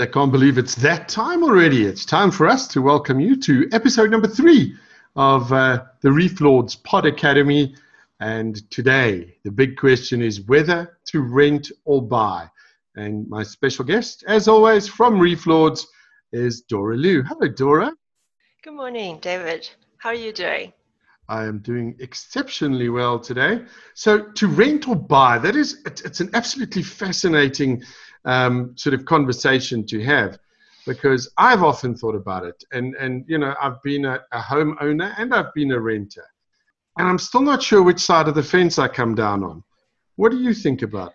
I can't believe it's that time already. It's time for us to welcome you to episode number three of uh, the Reef Lords Pod Academy. And today, the big question is whether to rent or buy. And my special guest, as always, from Reef Lords is Dora Liu. Hello, Dora. Good morning, David. How are you doing? I am doing exceptionally well today. So, to rent or buy, that is, it's, it's an absolutely fascinating um, sort of conversation to have because I've often thought about it. And, and you know, I've been a, a homeowner and I've been a renter. And I'm still not sure which side of the fence I come down on. What do you think about?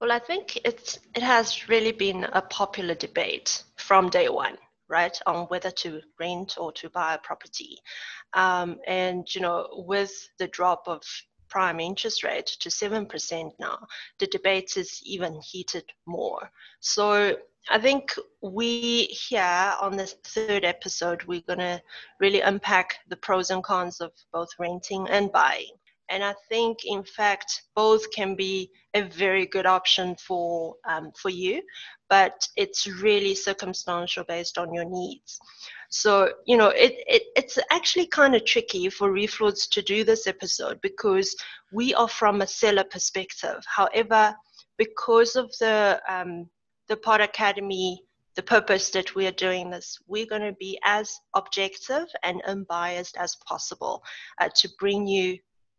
Well, I think it's, it has really been a popular debate from day one right, on whether to rent or to buy a property. Um, and, you know, with the drop of prime interest rate to 7% now, the debate is even heated more. So I think we here on this third episode, we're going to really unpack the pros and cons of both renting and buying. And I think, in fact, both can be a very good option for um, for you, but it's really circumstantial based on your needs. So, you know, it, it it's actually kind of tricky for Reef Lords to do this episode because we are from a seller perspective. However, because of the um, the Pod Academy, the purpose that we are doing this, we're going to be as objective and unbiased as possible uh, to bring you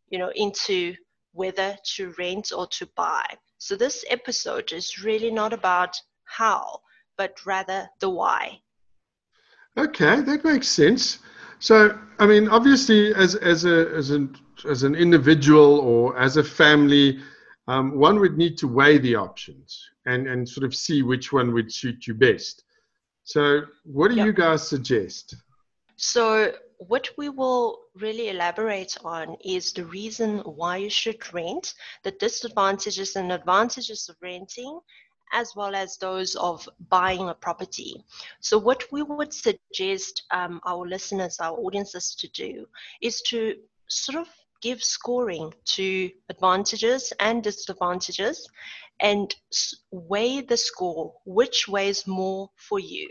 you know, into whether to rent or to buy. So this episode is really not about how, but rather the why. Okay, that makes sense. So, I mean, obviously, as as a as an as an individual or as a family, um, one would need to weigh the options and and sort of see which one would suit you best. So, what do yep. you guys suggest? So, what we will really elaborate on is the reason why you should rent, the disadvantages and advantages of renting, as well as those of buying a property. So, what we would suggest um, our listeners, our audiences to do is to sort of give scoring to advantages and disadvantages and weigh the score, which weighs more for you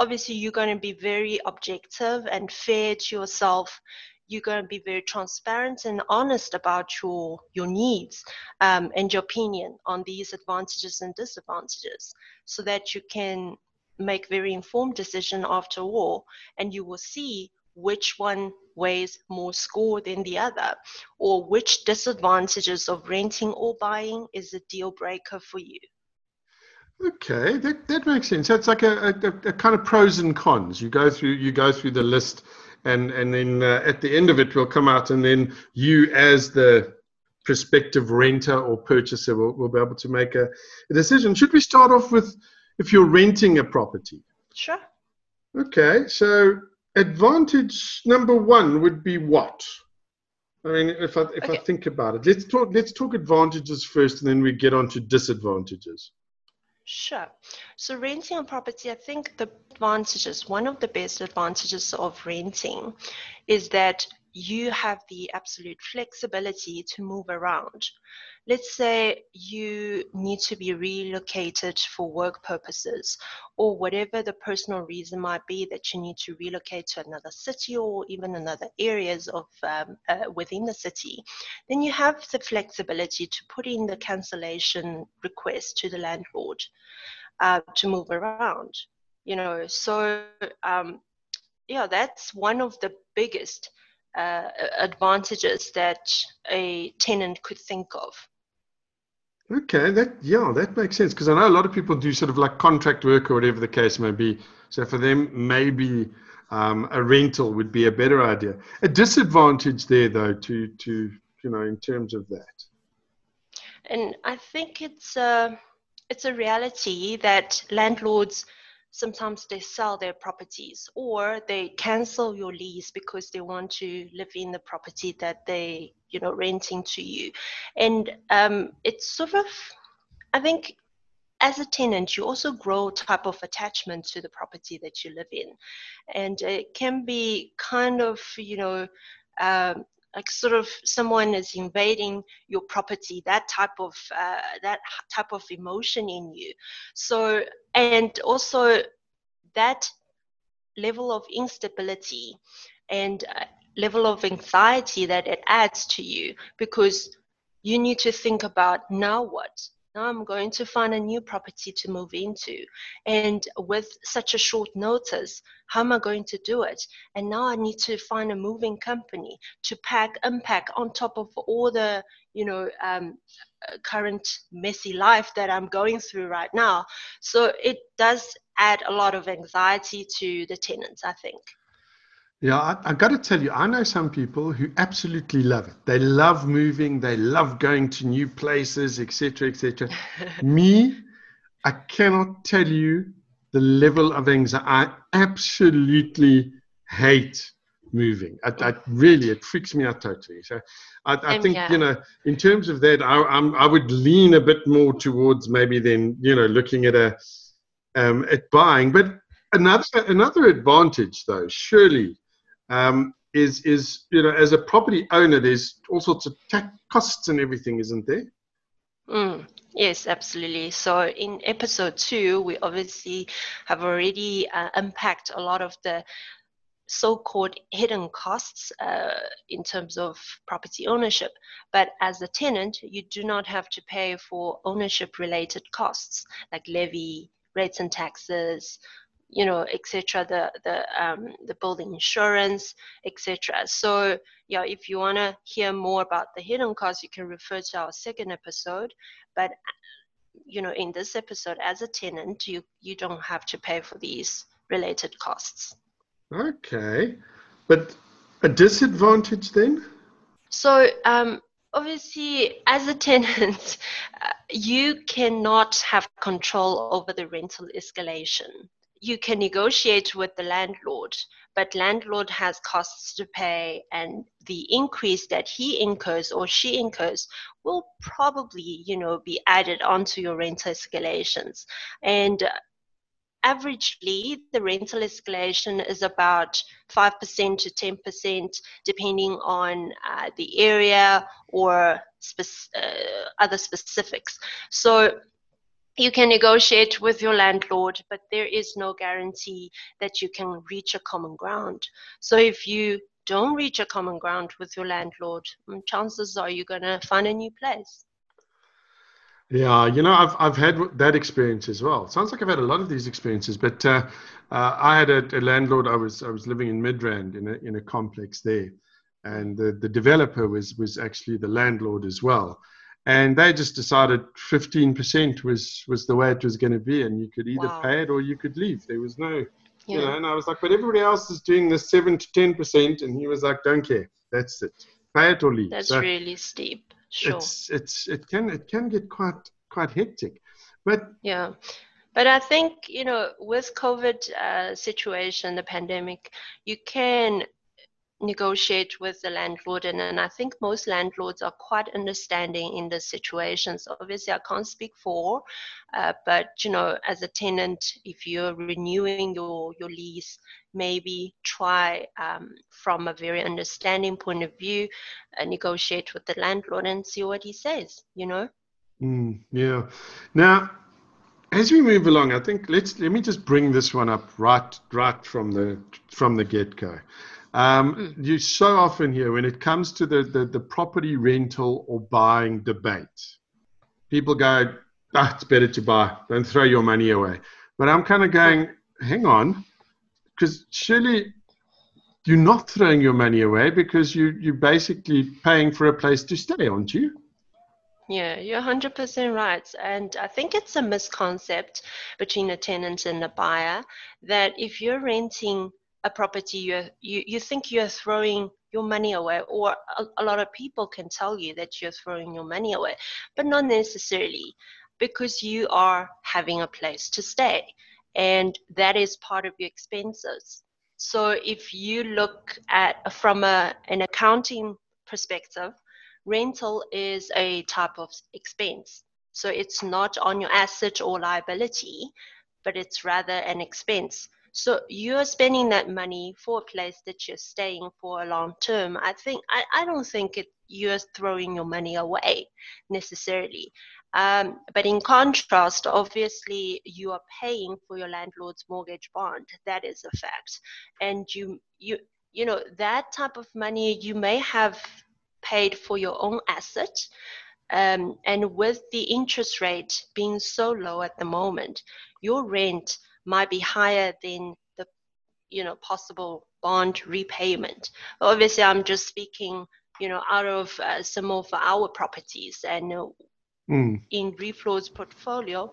obviously you're going to be very objective and fair to yourself you're going to be very transparent and honest about your your needs um, and your opinion on these advantages and disadvantages so that you can make very informed decision after all and you will see which one weighs more score than the other or which disadvantages of renting or buying is a deal breaker for you Okay, that, that makes sense. It's like a, a, a, kind of pros and cons. You go through you go through the list, and and then uh, at the end of it we'll come out, and then you as the prospective renter or purchaser will, will be able to make a, a decision. Should we start off with if you're renting a property? Sure. Okay, so advantage number one would be what? I mean, if I if okay. I think about it, let's talk let's talk advantages first, and then we get on to disadvantages. Sure. So renting a property, I think the advantages, one of the best advantages of renting is that you have the absolute flexibility to move around. Let's say you need to be relocated for work purposes or whatever the personal reason might be that you need to relocate to another city or even another areas of um, uh, within the city, then you have the flexibility to put in the cancellation request to the landlord uh, to move around. You know, so um, yeah, that's one of the biggest uh, advantages that a tenant could think of. Okay, that yeah, that makes sense because I know a lot of people do sort of like contract work or whatever the case may be. So for them, maybe um, a rental would be a better idea. A disadvantage there, though, to to you know, in terms of that. And I think it's a it's a reality that landlords sometimes they sell their properties or they cancel your lease because they want to live in the property that they you know renting to you. And um, it's sort of i think as a tenant you also grow type of attachment to the property that you live in. And it can be kind of you know um, like sort of someone is invading your property that type of uh, that type of emotion in you. So and also that level of instability and uh, level of anxiety that it adds to you because you need to think about now what now i'm going to find a new property to move into. And with such a short notice how am i going to do it? And now i need to find a moving company to pack unpack on top of all the you know um, uh, current messy life that i'm going through right now. So it does add a lot of anxiety to the tenants i think yeah, I, I got to tell you, I know some people who absolutely love it. They love moving, they love going to new places, etc., etc. Me, I cannot tell you the level of anxiety. I absolutely hate moving. I, I really, it freaks me out totally. So, I, I think yeah. you know, in terms of that, I, I'm, I would lean a bit more towards maybe then you know looking at a um, at buying. But another another advantage, though, surely um, is is you know as a property owner, there's all sorts of tax costs and everything, isn't there? Mm, yes, absolutely. So in episode two, we obviously have already uh, unpacked a lot of the so-called hidden costs uh, in terms of property ownership. But as a tenant, you do not have to pay for ownership-related costs like levy, rates and taxes, you know, etc. The the um, the building insurance, etc. So yeah, if you want to hear more about the hidden costs, you can refer to our second episode. But you know, in this episode, as a tenant, you you don't have to pay for these related costs. Okay, but a disadvantage then? So um, obviously as a tenant uh, you cannot have control over the rental escalation you can negotiate with the landlord, but landlord has costs to pay, and the increase that he incurs or she incurs will probably, you know, be added onto your rental escalations. And uh, averagely, the rental escalation is about 5% to 10%, depending on uh, the area or spe- uh, other specifics. So you can negotiate with your landlord, but there is no guarantee that you can reach a common ground. So if you don't reach a common ground with your landlord, mm, chances are you're going to find a new place. Yeah, you know, I've I've had that experience as well. sounds like I've had a lot of these experiences, but uh, uh, I had a, a, landlord. I was I was living in Midrand in a in a complex there, and the, the developer was was actually the landlord as well and they just decided 15% was was the way it was going to be and you could either wow. pay it or you could leave. There was no yeah. you know and i was like but everybody else is doing the 7 to 10% and he was like don't care. That's it. Pay it or leave. That's so really steep. Sure. it's it's it can it can get quite quite hectic. But yeah. But I think you know, with COVID uh, situation, the pandemic, you can negotiate with the landlord and, and i think most landlords are quite understanding in the situations obviously i can't speak for uh, but you know as a tenant if you're renewing your your lease maybe try um, from a very understanding point of view uh, negotiate with the landlord and see what he says you know? Mm, yeah. Now as we move along i think let's let me just bring this one up right right from the from the get-go um, mm. You so often hear when it comes to the, the, the, property rental or buying debate, people go, ah, it's better to buy, don't throw your money away. But I'm kind of going, hang on, because surely you're not throwing your money away because you, you're basically paying for a place to stay, aren't you? Yeah, you're 100% right. And I think it's a misconcept between a tenant and a buyer that if you're renting a property you you, you think you're throwing your money away or a, a lot of people can tell you that you're throwing your money away but not necessarily because you are having a place to stay and that is part of your expenses. So if you look at from a, an accounting perspective rental is a type of expense. So it's not on your asset or liability but it's rather an expense so you're spending that money for a place that you're staying for a long term. I think I, I don't think it, you're throwing your money away necessarily. Um, but in contrast, obviously, you are paying for your landlord's mortgage bond. That is a fact, and you you you know that type of money you may have paid for your own asset. Um, and with the interest rate being so low at the moment, your rent might be higher than the you know possible bond repayment. Obviously, I'm just speaking you know out of uh, some of our properties and uh, mm. in Reef Lords' portfolio,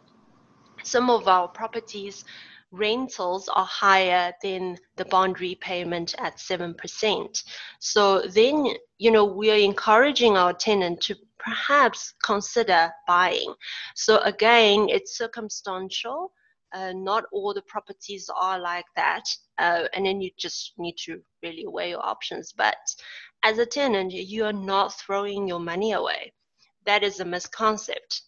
some of our properties rentals are higher than the bond repayment at 7%. So then, you know, we are encouraging our tenant to perhaps consider buying. So again, it's circumstantial. Uh, not all the properties are like that. Uh, and then you just need to really weigh your options. But as a tenant, you are not throwing your money away that is a misconcept.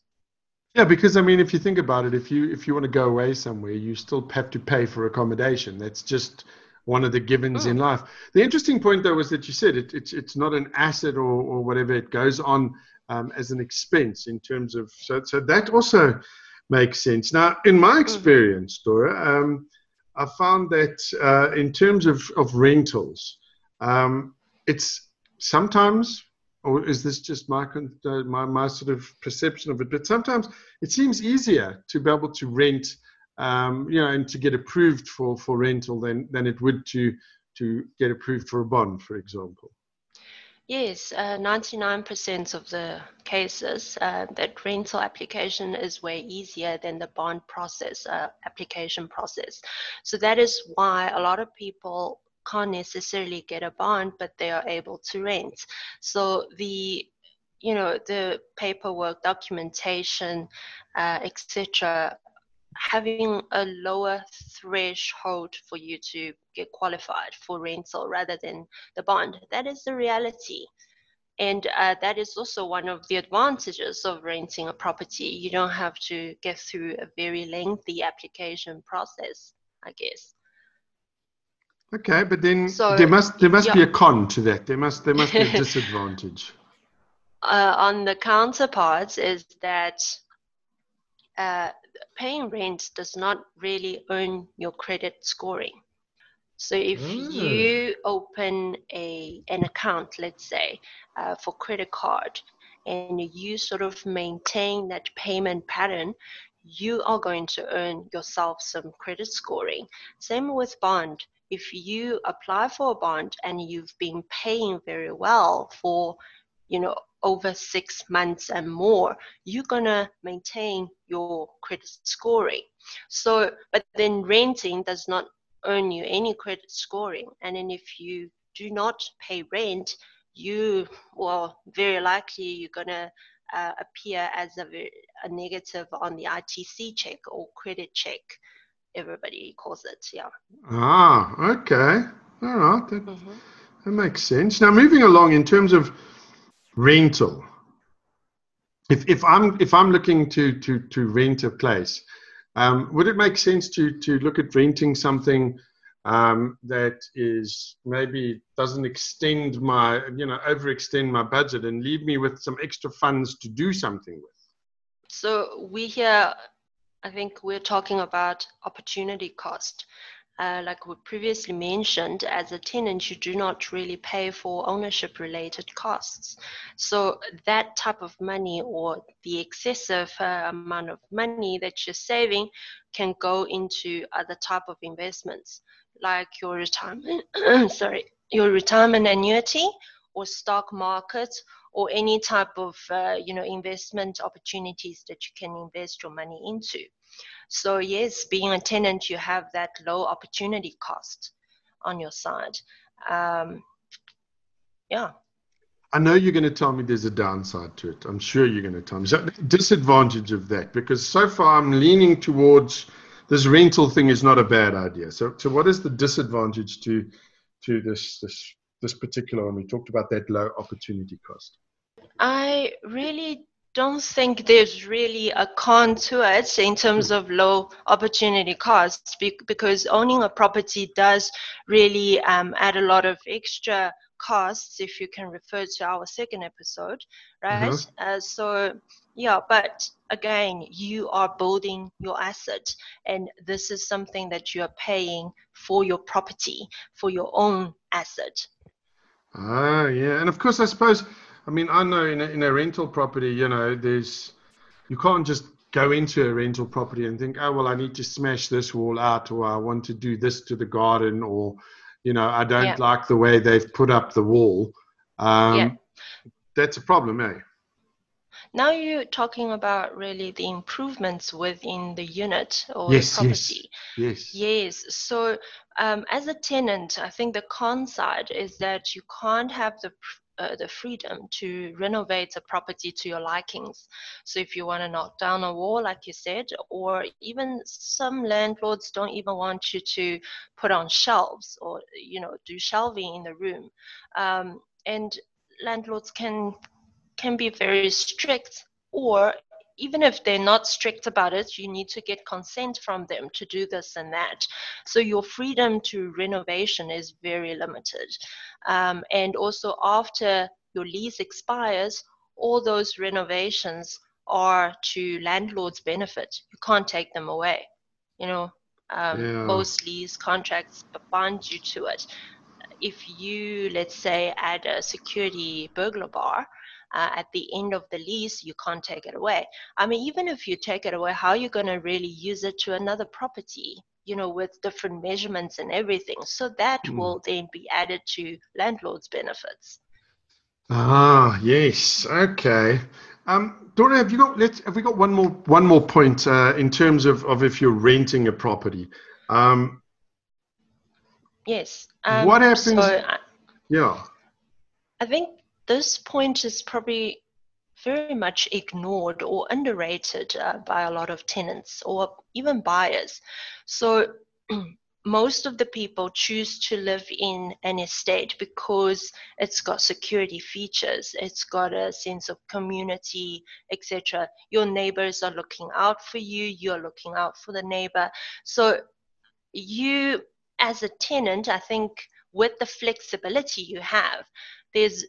Yeah, because I mean, if you think about it, if you if you want to go away somewhere, you still have to pay for accommodation. That's just one of the givens mm. in life. The interesting point, though, was that you said it, it's it's not an asset or, or whatever. It goes on um, as an expense in terms of so so that also makes sense. Now, in my mm. experience, Dora, um, I found that uh, in terms of of rentals, um, it's sometimes or is this just my, uh, my, my sort of perception of it? But sometimes it seems easier to be able to rent, um, you know, and to get approved for, for rental than, than it would to, to get approved for a bond, for example. Yes, uh, 99% of the cases, uh, that rental application is way easier than the bond process, uh, application process. So that is why a lot of people can't necessarily get a bond, but they are able to rent. So the you know the paperwork, documentation, uh, etc. Having a lower threshold for you to get qualified for rental rather than the bond. That is the reality. And uh, that is also one of the advantages of renting a property. You don't have to get through a very lengthy application process, I guess. Okay, but then so, there must there must yeah. be a con to that. There must there must be a disadvantage. Uh, on the counterparts is that uh, paying rent does not really earn your credit scoring. So if mm. you open a an account, let's say, uh, for credit card, and you sort of maintain that payment pattern, you are going to earn yourself some credit scoring. Same with bond if you apply for a bond and you've been paying very well for, you know, over six months and more, you're gonna maintain your credit scoring. So, but then renting does not earn you any credit scoring. And then if you do not pay rent, you, well, very likely you're gonna uh, appear as a, a negative on the ITC check or credit check everybody calls it. Yeah. Ah, okay. All right. That, mm-hmm. that makes sense. Now, moving along in terms of rental. If, if I'm if I'm looking to to to rent a place, um, would it make sense to to look at renting something um, that is maybe doesn't extend my you know overextend my budget and leave me with some extra funds to do something with? So we here I think we're talking about opportunity cost. Uh, like we previously mentioned, as a tenant, you do not really pay for ownership related costs. So that type of money or the excessive uh, amount of money that you're saving can go into other type of investments, like your retirement, sorry, your retirement annuity or stock market or any type of uh, you know investment opportunities that you can invest your money into. So yes, being a tenant, you have that low opportunity cost on your side. Um, yeah. I know you're going to tell me there's a downside to it. I'm sure you're going to tell me. So disadvantage of that, because so far I'm leaning towards this rental thing is not a bad idea. So, so what is the disadvantage to to this this this particular one? We talked about that low opportunity cost. I really don't think there's really a con to it in terms of low opportunity costs because owning a property does really um, add a lot of extra costs if you can refer to our second episode, right? Mm-hmm. Uh, so, yeah, but again, you are building your asset, and this is something that you are paying for your property, for your own asset. Ah, yeah, and of course, I suppose, I mean, I know in a, in a rental property, you know, there's you can't just go into a rental property and think, oh well, I need to smash this wall out, or I want to do this to the garden, or you know, I don't yeah. like the way they've put up the wall. Um, yeah. That's a problem, eh? Now you're talking about really the improvements within the unit or yes, the property. Yes. Yes. Yes. So um, as a tenant, I think the con side is that you can't have the uh, the freedom to renovate a property to your likings. So if you want to knock down a wall, like you said, or even some landlords don't even want you to put on shelves or you know do shelving in the room, um, and landlords can can be very strict or even if they're not strict about it, you need to get consent from them to do this and that. So your freedom to renovation is very limited. Um, and also, after your lease expires, all those renovations are to landlord's benefit. You can't take them away. You know, um, yeah. most lease contracts bind you to it. If you, let's say, add a security burglar bar, uh, at the end of the lease, you can't take it away. I mean, even if you take it away, how are you going to really use it to another property? You know, with different measurements and everything. So that mm. will then be added to landlord's benefits. Ah, yes. Okay. Um, Dora, have you got? Let's. Have we got one more? One more point uh, in terms of, of if you're renting a property. Um, yes. Um, what happens? So I, yeah. I think this point is probably very much ignored or underrated uh, by a lot of tenants or even buyers. So most of the people choose to live in an estate because it's got security features, it's got a sense of community, etc. Your neighbors are looking out for you, you're looking out for the neighbor. So you as a tenant, I think with the flexibility you have, there's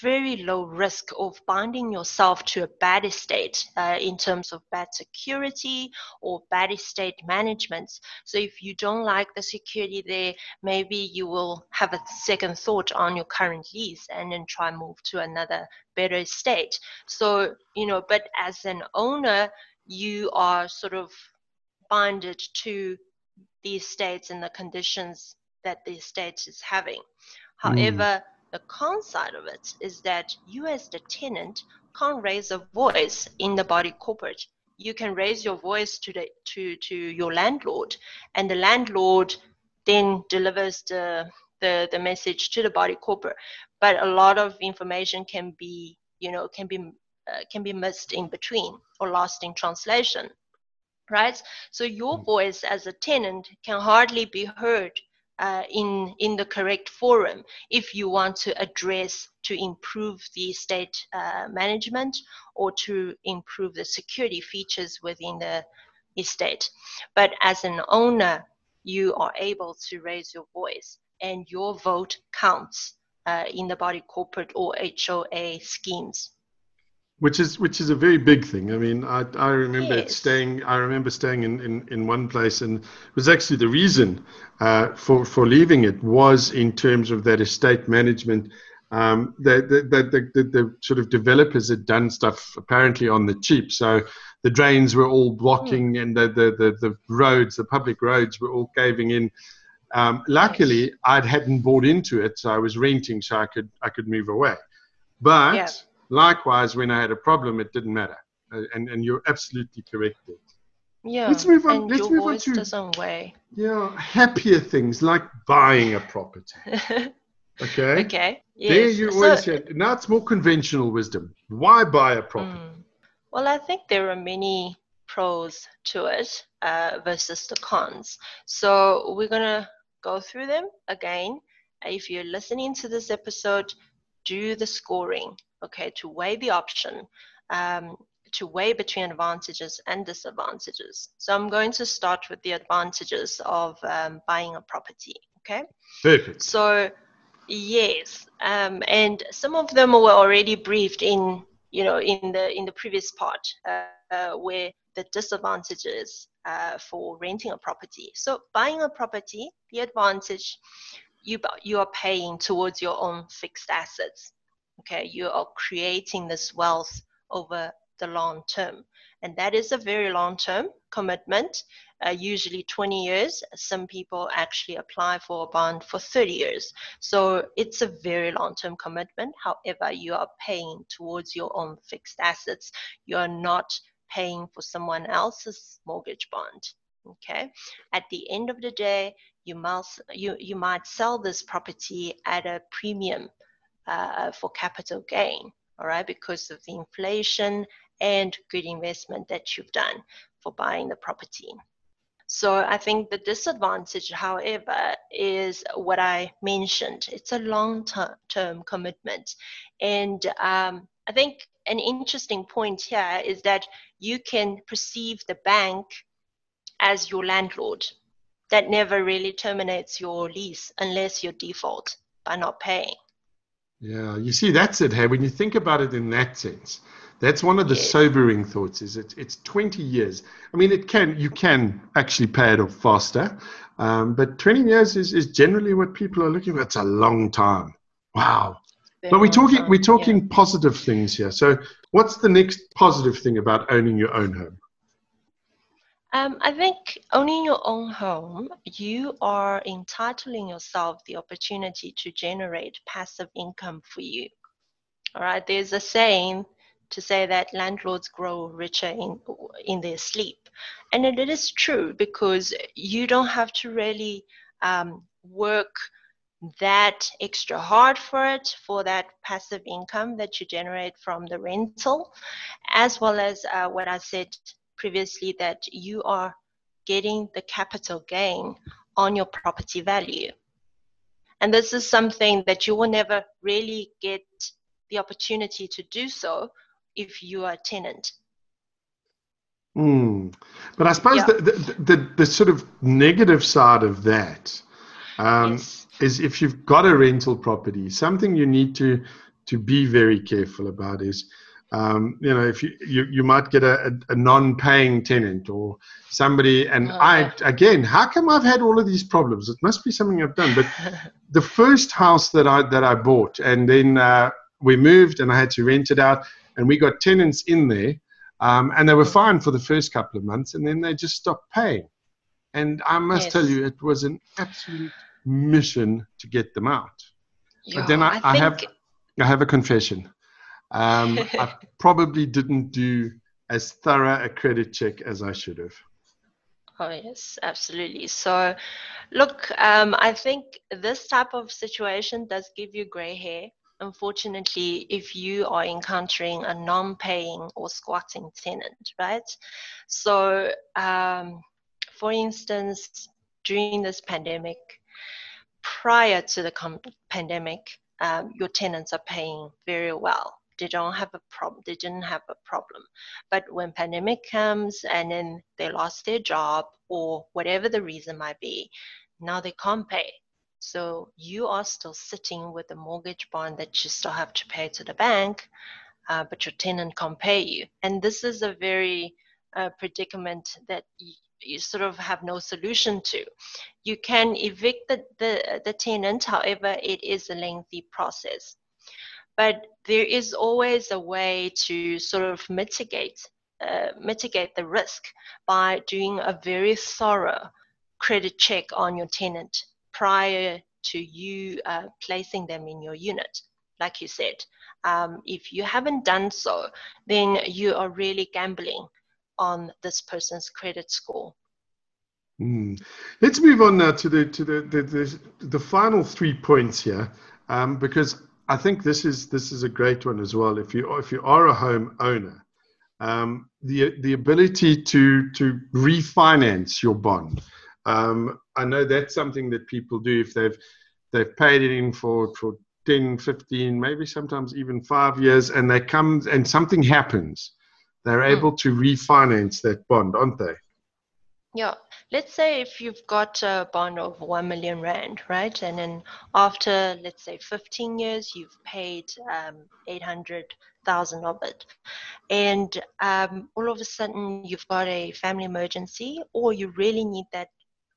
very low risk of binding yourself to a bad estate uh, in terms of bad security or bad estate management. So if you don't like the security there, maybe you will have a second thought on your current lease and then try move to another better estate. So, you know, but as an owner, you are sort of binded to the estates and the conditions that the estate is having. Hmm. However, mm the con side of it is that you as the tenant can't raise a voice in the body corporate. You can raise your voice to the to to your landlord, and the landlord then delivers the the, the message to the body corporate. But a lot of information can be you know can be uh, can be missed in between or lost in translation right so your mm. voice as a tenant can hardly be heard uh, in in the correct forum if you want to address to improve the state uh, management or to improve the security features within the estate. But as an owner, you are able to raise your voice and your vote counts uh, in the body corporate or HOA schemes which is which is a very big thing. I mean, I, I remember yes. staying. I remember staying in, in, in one place, and it was actually the reason uh, for for leaving it was in terms of that estate management. Um, the, the, the, the, the sort of developers had done stuff apparently on the cheap, so the drains were all blocking, mm. and the, the, the the roads, the public roads, were all caving in. Um, luckily. I hadn't bought into it, so I was renting, so I could I could move away. But yeah Likewise, when I had a problem, it didn't matter. Uh, and, and you're absolutely correct there. Yeah. Let's move on. And Let's move on to weigh. Yeah, happier things like buying a property. okay. Okay. Yes. There you always so. Now it's more conventional wisdom. Why buy a property? Mm, well, I think there are many pros to it uh, versus the cons. So we're gonna go through them again. If you're listening to this episode, do the scoring okay, to weigh the option, um, to weigh between advantages and disadvantages. So I'm going to start with the advantages of um, buying a property, okay? Perfect. So Yes, um, and some of them were already briefed in, you know, in the in the previous part, uh, uh, where the disadvantages uh, for renting a property. So buying a property, the advantage, you you are paying towards your own fixed assets. Okay, you are creating this wealth over the long term, and that is a very long term commitment uh, usually 20 years. Some people actually apply for a bond for 30 years. So it's a very long term commitment. However, you are paying towards your own fixed assets. You are not paying for someone else's mortgage bond. Okay. At the end of the day, you must you, you might sell this property at a premium uh, for capital gain, all right, because of the inflation and good investment that you've done for buying the property. So I think the disadvantage, however, is what I mentioned. It's a long term commitment. And um, I think an interesting point here is that you can perceive the bank as your landlord. That never really terminates your lease unless you default by not paying. Yeah, you see, that's it. Hey, when you think about it in that sense, that's one of the sobering thoughts. Is it? It's 20 years. I mean, it can you can actually pay it off faster, um, but 20 years is, is generally what people are looking for. It's a long time. Wow. but we're talking time, we're talking yeah. positive things here. So, what's the next positive thing about owning your own home? Um, I think owning your own home, you are entitling yourself the opportunity to generate passive income for you. All right, there's a saying to say that landlords grow richer in in their sleep, and it is true because you don't have to really um, work that extra hard for it for that passive income that you generate from the rental, as well as uh, what I said previously that you are getting the capital gain on your property value. And this is something that you will never really get the opportunity to do so if you are a tenant. Mm. But I suppose yeah. the, the, the, the, sort of negative side of that um, yes. is if you've got a rental property, something you need to, to be very careful about is, um, you know, if you, you, you might get a, a, a non-paying tenant or somebody, and oh, I, again, how come I've had all of these problems? It must be something I've done. But the first house that I, that I bought and then uh, we moved and I had to rent it out and we got tenants in there, um, and they were fine for the first couple of months, and then they just stopped paying. And I must yes. tell you, it was an absolute mission to get them out. Yo, but then I, I, I have I have a confession. Um, I probably didn't do as thorough a credit check as I should have. Oh yes, absolutely. So, look, um, I think this type of situation does give you gray hair unfortunately, if you are encountering a non-paying or squatting tenant, right? So, um, for instance, during this pandemic, prior to the com- pandemic, um, your tenants are paying very well. They don't have a problem. They didn't have a problem. But when pandemic comes and then they lost their job or whatever the reason might be, now they can't pay. So you are still sitting with a mortgage bond that you still have to pay to the bank, uh, but your tenant can't pay you. And this is a very uh, predicament that you, you, sort of have no solution to. You can evict the, the, the tenant, however, it is a lengthy process. But there is always a way to sort of mitigate uh, mitigate the risk by doing a very thorough credit check on your tenant prior to you uh, placing them in your unit. Like you said, um, if you haven't done so, then you are really gambling on this person's credit score. Mm. Let's move on now to the to the the, the, the final three points here, um, because I think this is this is a great one as well. If you if you are a home owner, um, the the ability to to refinance your bond. Um, I know that's something that people do if they've they've paid it in for for 10, 15, maybe sometimes even five years, and they come and something happens, they're mm. able to refinance that bond, aren't they? Yeah, let's say if you've got a bond of 1 million Rand, right? And then after, let's say, 15 years, you've paid um, 800,000 of it. And um, all of a sudden, you've got a family emergency, or you really need that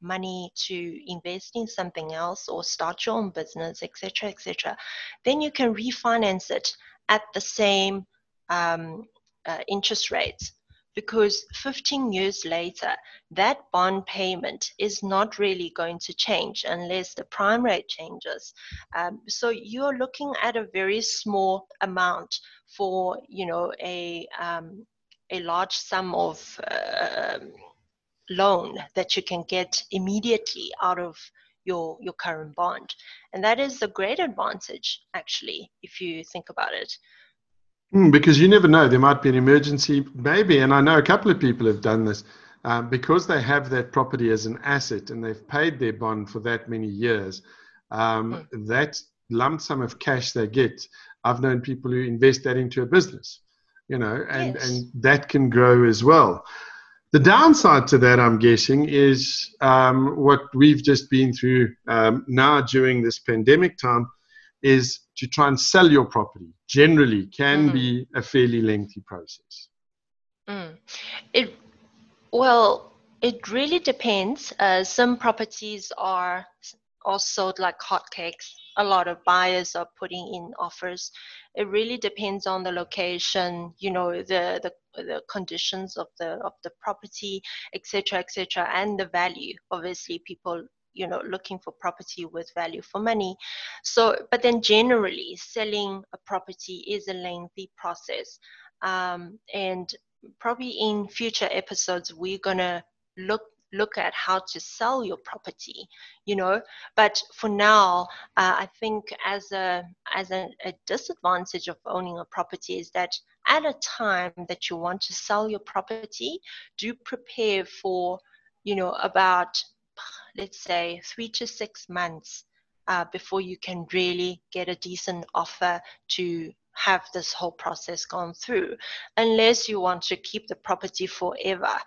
money to invest in something else or start your own business, etc., etc., then you can refinance it at the same um, uh, interest rates because 15 years later, that bond payment is not really going to change unless the prime rate changes. Um, so you're looking at a very small amount for, you know, a um, a large sum of uh, loan that you can get immediately out of your your current bond, and that is a great advantage actually if you think about it. Mm, because you never know, there might be an emergency, maybe. And I know a couple of people have done this um, because they have that property as an asset and they've paid their bond for that many years. Um, mm. That lump sum of cash they get, I've known people who invest that into a business, you know, and, yes. and that can grow as well. The downside to that, I'm guessing, is um, what we've just been through um, now during this pandemic time is to try and sell your property generally can mm. be a fairly lengthy process. Mm. It well, it really depends. Uh, some properties are also like hotcakes. A lot of buyers are putting in offers. It really depends on the location, you know, the the, the conditions of the of the property, etc., etc., and the value. Obviously, people you know looking for property with value for money. So but then generally selling a property is a lengthy process. Um, and probably in future episodes we're gonna look look at how to sell your property you know. But for now uh, i think as a as a, a, disadvantage of owning a property is that at a time that you want to sell your property do prepare for you know about let's say, three to six months uh, before you can really get a decent offer to have this whole process gone through, unless you want to keep the property forever,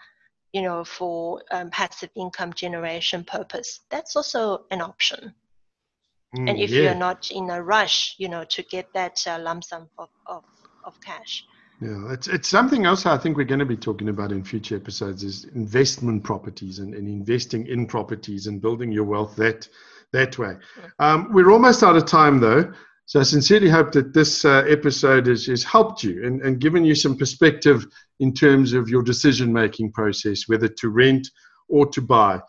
you know, for um, passive income generation purpose. That's also an option. Mm, and if yeah. you're not in a rush, you know, to get that uh, lump sum of, of, of cash. Yeah, it's it's something else I think we're going to be talking about in future episodes is investment properties and, and investing in properties and building your wealth that that way. Um, we're almost out of time though, so I sincerely hope that this uh, episode has, has helped you and, and given you some perspective in terms of your decision making process, whether to rent or to buy.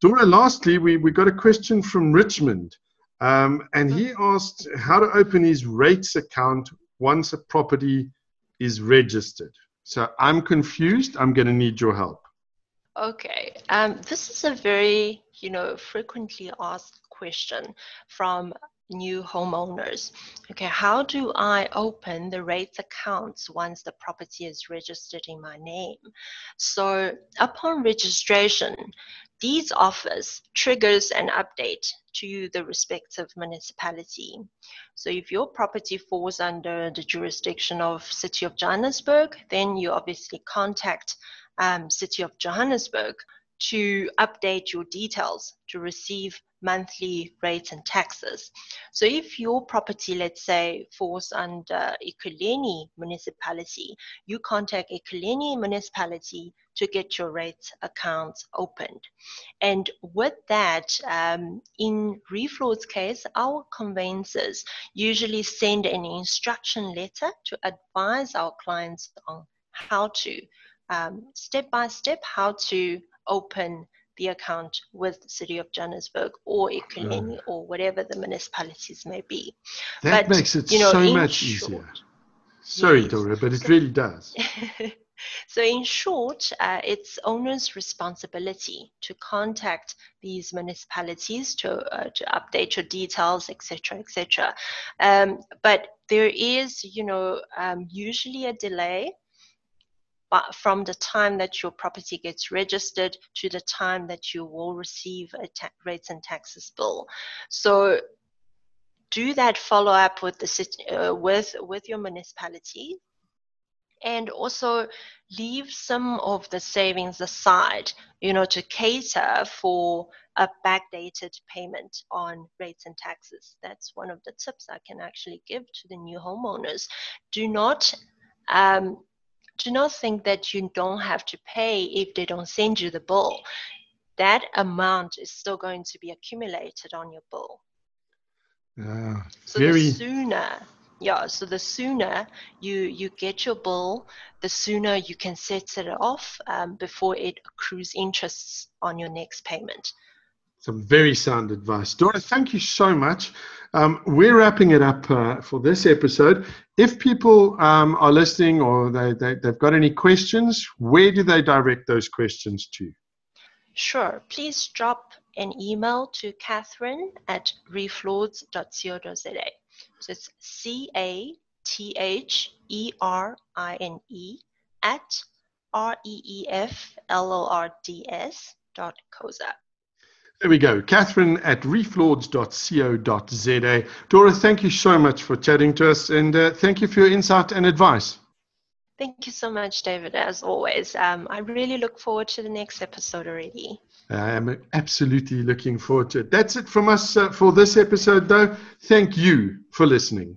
Dora, lastly, we, we got a question from Richmond. Um, and he asked how to open his rates account once a property is registered. So I'm confused. I'm going to need your help. Okay. Um, this is a very, you know, frequently asked question from new homeowners. Okay, how do I open the rates accounts once the property is registered in my name? So upon registration, these offers triggers an update to the respective municipality. So if your property falls under the jurisdiction of City of Johannesburg, then you obviously contact um, City of Johannesburg to update your details to receive monthly rates and taxes. So if your property, let's say, falls under Ekurhuleni municipality, you contact Ekurhuleni municipality to get your rates accounts opened. And with that, um, in Reef Lords' case, our conveyancers usually send an instruction letter to advise our clients on how to, um, step by step, how to open the account with the City of Johannesburg or Ekurhuleni mm. or whatever the municipalities may be. That but, makes it you know, so much short, easier. Sorry, yes. Dora, but it really does. so, in short, uh, it's owner's responsibility to contact these municipalities to uh, to update your details, etc., etc. Um, but there is, you know, um, usually a delay but from the time that your property gets registered to the time that you will receive a ta- rates and taxes bill. So do that follow up with the uh, with with your municipality and also leave some of the savings aside, you know, to cater for a backdated payment on rates and taxes. That's one of the tips I can actually give to the new homeowners. Do not um, do not think that you don't have to pay if they don't send you the bill. That amount is still going to be accumulated on your bill. Uh, so very... the sooner yeah so the sooner you you get your bill the sooner you can set it off um, before it accrues interests on your next payment some very sound advice dora thank you so much um, we're wrapping it up uh, for this episode if people um, are listening or they, they, they've got any questions where do they direct those questions to Sure. Please drop an email to Catherine at reeflords.co.za. So it's C A T H E R I N E at R E E F L O R D S dot COZA. There we go. Catherine at reeflords.co.za. Dora, thank you so much for chatting to us and uh, thank you for your insight and advice. Thank you so much, David, as always. Um, I really look forward to the next episode already. I am absolutely looking forward to it. That's it from us uh, for this episode, though. Thank you for listening.